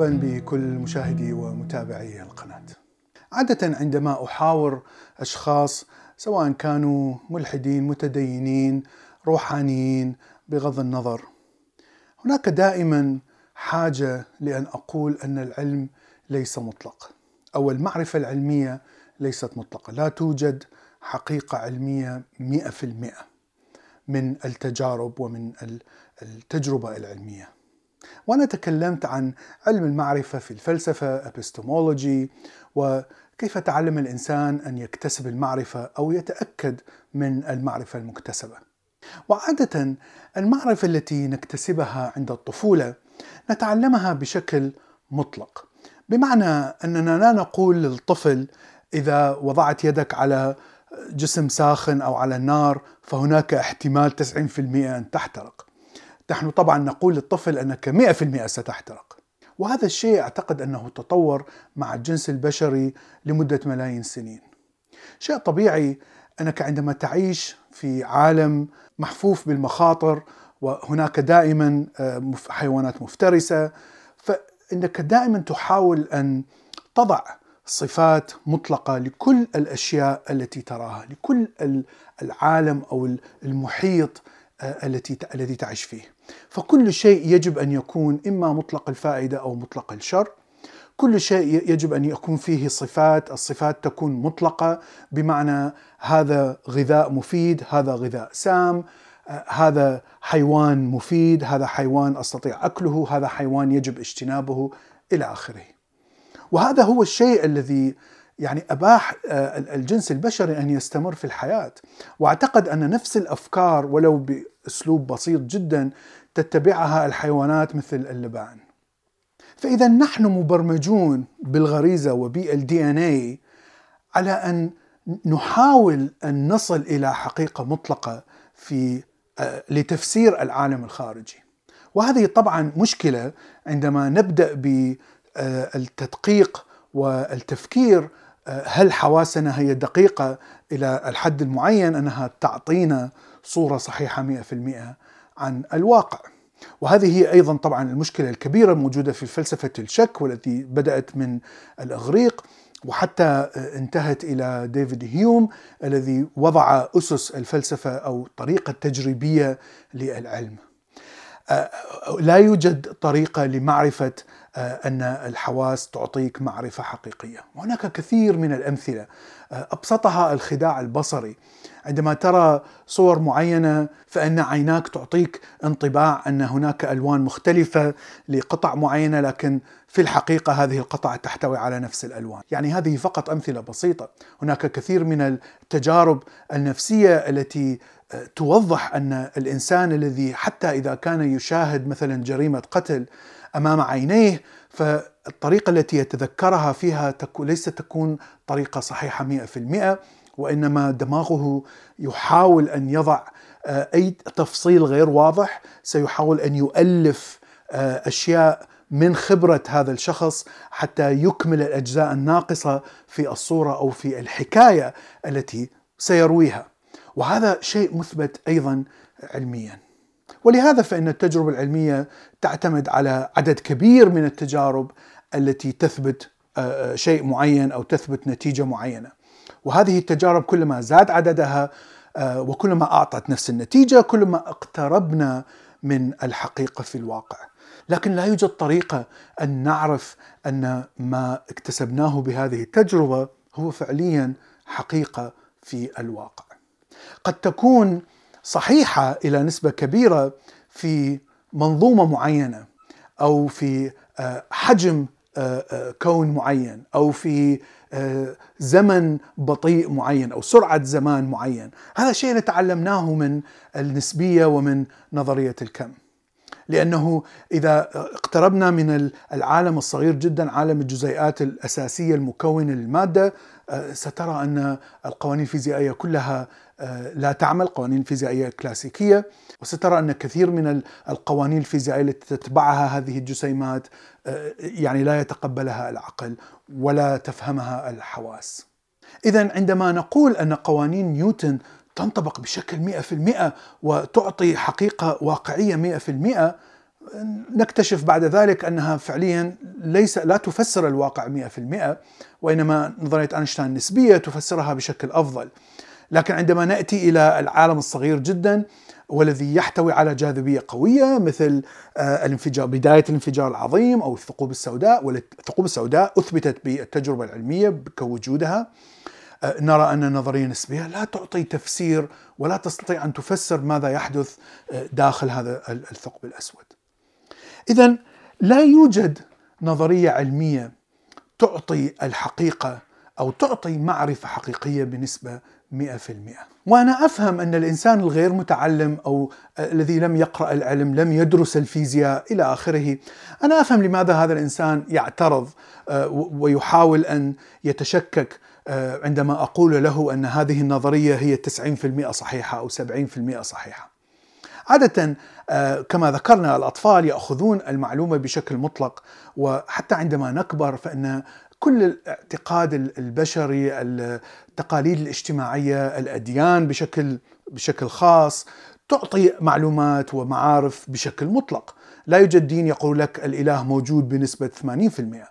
مرحبا بكل مشاهدي ومتابعي القناة. عادة عندما أحاور أشخاص سواء كانوا ملحدين، متدينين، روحانيين بغض النظر، هناك دائما حاجة لأن أقول أن العلم ليس مطلق، أو المعرفة العلمية ليست مطلقة، لا توجد حقيقة علمية 100% من التجارب ومن التجربة العلمية. وأنا تكلمت عن علم المعرفة في الفلسفة epistemology وكيف تعلم الإنسان أن يكتسب المعرفة أو يتأكد من المعرفة المكتسبة. وعادة المعرفة التي نكتسبها عند الطفولة نتعلمها بشكل مطلق بمعنى أننا لا نقول للطفل إذا وضعت يدك على جسم ساخن أو على النار فهناك احتمال 90% أن تحترق نحن طبعا نقول للطفل أنك 100% ستحترق. وهذا الشيء أعتقد أنه تطور مع الجنس البشري لمدة ملايين السنين. شيء طبيعي أنك عندما تعيش في عالم محفوف بالمخاطر وهناك دائما آه، حيوانات مفترسة فإنك دائما تحاول أن تضع صفات مطلقة لكل الأشياء التي تراها لكل العالم أو المحيط التي الذي تعيش فيه. فكل شيء يجب أن يكون إما مطلق الفائدة أو مطلق الشر. كل شيء يجب أن يكون فيه صفات، الصفات تكون مطلقة بمعنى هذا غذاء مفيد، هذا غذاء سام، آه، هذا حيوان مفيد، هذا حيوان أستطيع أكله، هذا حيوان يجب اجتنابه إلى آخره. وهذا هو الشيء الذي يعني أباح آه، الجنس البشري أن يستمر في الحياة. وأعتقد أن نفس الأفكار ولو باسلوب بسيط جدا تتبعها الحيوانات مثل اللبان. فإذا نحن مبرمجون بالغريزة وبالدي ان اي على أن نحاول أن نصل إلى حقيقة مطلقة في آه، لتفسير العالم الخارجي. وهذه طبعا مشكلة عندما نبدأ بالتدقيق آه، والتفكير هل حواسنا هي دقيقة إلى الحد المعين أنها تعطينا صورة صحيحة 100% عن الواقع. وهذه هي أيضا طبعا المشكلة الكبيرة الموجودة في فلسفة الشك والتي بدأت من الإغريق وحتى انتهت إلى ديفيد هيوم الذي وضع أسس الفلسفة أو طريقة تجريبية للعلم. لا يوجد طريقة لمعرفة آه، أن الحواس تعطيك معرفة حقيقية، وهناك كثير من الأمثلة. آه، أبسطها الخداع البصري، عندما ترى صور معينة فإن عيناك تعطيك انطباع أن هناك ألوان مختلفة لقطع معينة لكن في الحقيقة هذه القطع تحتوي على نفس الألوان، يعني هذه فقط أمثلة بسيطة، هناك كثير من التجارب النفسية التي آه، توضح أن الإنسان الذي حتى إذا كان يشاهد مثلا جريمة قتل أمام عينيه فالطريقة التي يتذكرها فيها ليس تكون طريقة صحيحة 100% وإنما دماغه يحاول أن يضع آه، أي تفصيل غير واضح سيحاول أن يؤلف آه، أشياء من خبرة هذا الشخص حتى يكمل الأجزاء الناقصة في الصورة أو في الحكاية التي سيرويها. وهذا شيء مثبت أيضا علميا. ولهذا فإن التجربة العلمية تعتمد على عدد كبير من التجارب التي تثبت آه، آه، شيء معين أو تثبت نتيجة معينة. وهذه التجارب كلما زاد عددها آه، وكلما أعطت نفس النتيجة كلما اقتربنا من الحقيقة في الواقع. لكن لا يوجد طريقة أن نعرف أن ما اكتسبناه بهذه التجربة هو فعليا حقيقة في الواقع. قد تكون صحيحة إلى نسبة كبيرة في منظومة معينة أو في آه، حجم آه، آه، كون معين أو في زمن بطيء معين أو سرعة زمان معين، هذا شيء تعلمناه من النسبية ومن نظرية الكم. لأنه إذا اقتربنا من العالم الصغير جدا عالم الجزيئات الأساسية المكونة للمادة سترى أن القوانين الفيزيائية كلها آه، لا تعمل قوانين فيزيائية كلاسيكية وسترى أن كثير من القوانين الفيزيائية التي تتبعها هذه الجسيمات آه، يعني لا يتقبلها العقل ولا تفهمها الحواس. اذا عندما نقول أن قوانين نيوتن تنطبق بشكل 100% وتعطي حقيقة واقعية 100% نكتشف بعد ذلك أنها فعليا ليس لا تفسر الواقع 100% وإنما نظرية أينشتاين النسبيه تفسرها بشكل أفضل. لكن عندما نأتي إلى العالم الصغير جدا والذي يحتوي على جاذبية قوية مثل آه، الانفجار بداية الانفجار العظيم أو الثقوب السوداء والثقوب السوداء أثبتت بالتجربة العلمية كوجودها نرى أن النظريه النسبيه لا تعطي تفسير ولا تستطيع أن تفسر ماذا يحدث آه، داخل هذا الثقب الأسود. اذا لا يوجد نظرية علمية تعطي الحقيقة أو تعطي معرفة حقيقية بنسبة 100% وأنا أفهم أن الإنسان الغير متعلم أو الذي لم يقرأ العلم لم يدرس الفيزياء إلى آخره أنا أفهم لماذا هذا الإنسان يعترض ويحاول أن يتشكك عندما أقول له أن هذه النظرية هي 90% صحيحة أو 70% صحيحة. عادة آه، كما ذكرنا الأطفال يأخذون المعلومة بشكل مطلق وحتى عندما نكبر فإن كل الاعتقاد البشري التقاليد الاجتماعية الأديان بشكل بشكل خاص تعطي معلومات ومعارف بشكل مطلق. لا يوجد دين يقول لك الإله موجود بنسبة 80%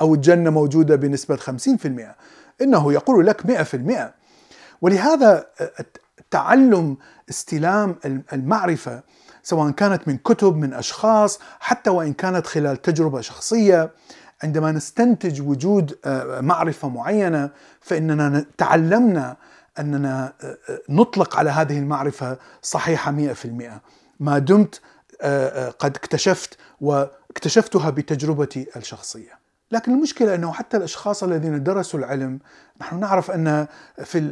أو الجنة موجودة بنسبة 50% إنه يقول لك 100% ولهذا تعلم استلام المعرفة سواء كانت من كتب من أشخاص حتى وإن كانت خلال تجربة شخصية عندما نستنتج وجود آه، معرفة معينة فإننا تعلمنا أننا آه، آه، نطلق على هذه المعرفة صحيحة 100% ما دمت قد اكتشفت واكتشفتها بتجربتي الشخصية. لكن المشكلة إنه حتى الأشخاص الذين درسوا العلم نحن نعرف أن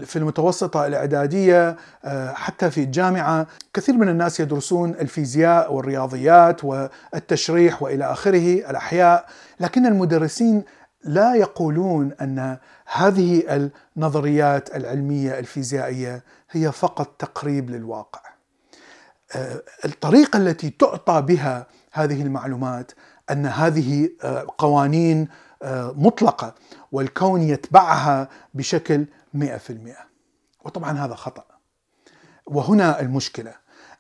في المتوسطة الإعدادية آه، حتى في الجامعة كثير من الناس يدرسون الفيزياء والرياضيات والتشريح وإلى آخره الأحياء لكن المدرسين لا يقولون أن هذه النظريات العلمية الفيزيائية هي فقط تقريب للواقع. آه، الطريقة التي تعطى بها هذه المعلومات أن هذه آه، قوانين آه، مطلقة والكون يتبعها بشكل 100% وطبعا هذا خطأ. وهنا المشكلة.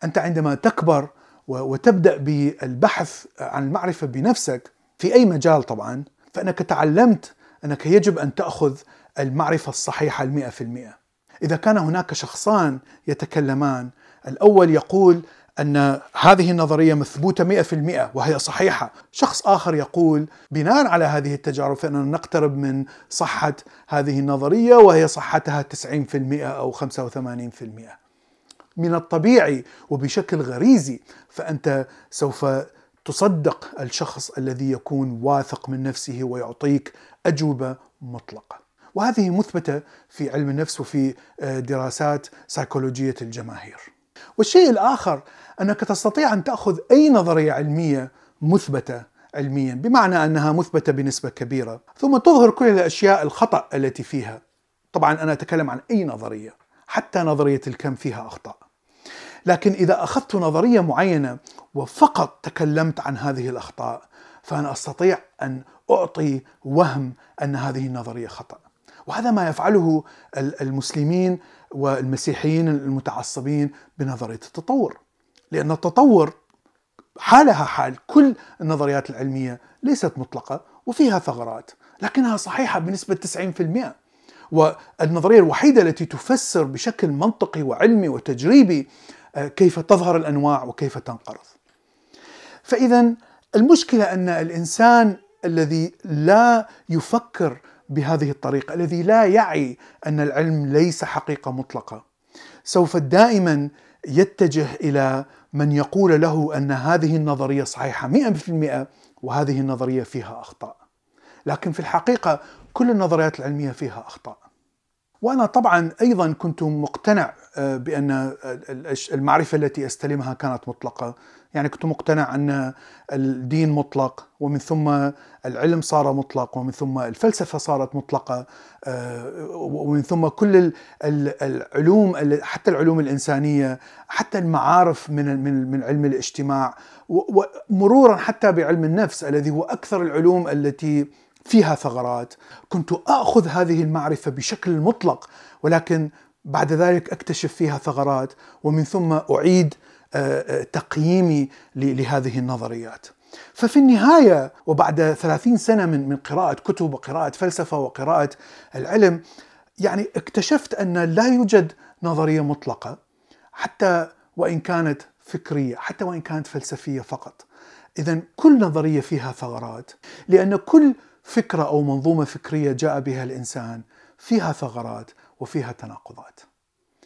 أنت عندما تكبر وتبدأ بالبحث عن المعرفة بنفسك في أي مجال طبعا فأنك تعلمت أنك يجب أن تأخذ المعرفة الصحيحة المئة في المئة. إذا كان هناك شخصان يتكلمان الأول يقول أن هذه النظرية مثبوتة 100% وهي صحيحة. شخص آخر يقول بناء على هذه التجارب فإننا نقترب من صحة هذه النظرية وهي صحتها 90% أو 85% من الطبيعي وبشكل غريزي فأنت سوف تصدق الشخص الذي يكون واثق من نفسه ويعطيك أجوبة مطلقة. وهذه مثبتة في علم النفس وفي دراسات سيكولوجية الجماهير. والشيء الآخر أنك تستطيع أن تأخذ أي نظرية علمية مثبتة علميا بمعنى أنها مثبتة بنسبة كبيرة. ثم تظهر كل الأشياء الخطأ التي فيها. طبعا أنا أتكلم عن أي نظرية حتى نظرية الكم فيها أخطاء. لكن إذا أخذت نظرية معينة وفقط تكلمت عن هذه الأخطاء فأنا أستطيع أن أعطي وهم أن هذه النظرية خطأ. وهذا ما يفعله المسلمين والمسيحيين المتعصبين بنظرية التطور. لأن التطور حالها حال كل النظريات العلمية ليست مطلقة وفيها ثغرات لكنها صحيحة بنسبة 90% والنظرية الوحيدة التي تفسر بشكل منطقي وعلمي وتجريبي آه، كيف تظهر الأنواع وكيف تنقرض. فإذا المشكلة أن الإنسان الذي لا يفكر بهذه الطريقة الذي لا يعي أن العلم ليس حقيقة مطلقة سوف دائما يتجه إلى من يقول له أن هذه النظرية صحيحة 100% وهذه النظرية فيها أخطاء. لكن في الحقيقة كل النظريات العلمية فيها أخطاء. وأنا طبعا أيضا كنت مقتنع آه، بأن المعرفة التي أستلمها كانت مطلقة يعني كنت مقتنع أن الدين مطلق ومن ثم العلم صار مطلق ومن ثم الفلسفة صارت مطلقة آه، ومن ثم كل العلوم حتى العلوم الإنسانية حتى المعارف من من علم الاجتماع ومرورا حتى بعلم النفس الذي هو أكثر العلوم التي فيها ثغرات. كنت آخذ هذه المعرفة بشكل مطلق ولكن بعد ذلك أكتشف فيها ثغرات ومن ثم أعيد تقييمي لهذه النظريات. ففي النهاية وبعد ثلاثين سنة من من قراءة كتب وقراءة فلسفة وقراءة العلم يعني اكتشفت أن لا يوجد نظرية مطلقة حتى وإن كانت فكرية حتى وإن كانت فلسفية فقط. إذا كل نظرية فيها ثغرات لأن كل فكرة أو منظومة فكرية جاء بها الإنسان فيها ثغرات وفيها تناقضات.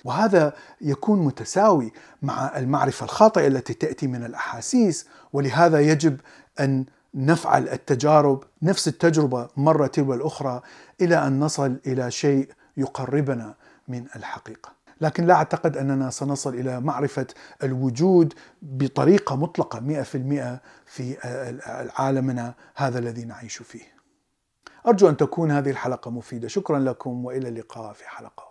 وهذا يكون متساوي مع المعرفة الخاطئة التي تأتي من الأحاسيس ولهذا يجب أن نفعل التجارب نفس التجربة مرة تلو الأخرى إلى أن نصل إلى شيء يقربنا من الحقيقة. لكن لا أعتقد أننا سنصل إلى معرفة الوجود بطريقة مطلقة مئة في المئة في عالمنا هذا الذي نعيش فيه. أرجو أن تكون هذه الحلقة مفيدة. شكرا لكم وإلى اللقاء في حلقة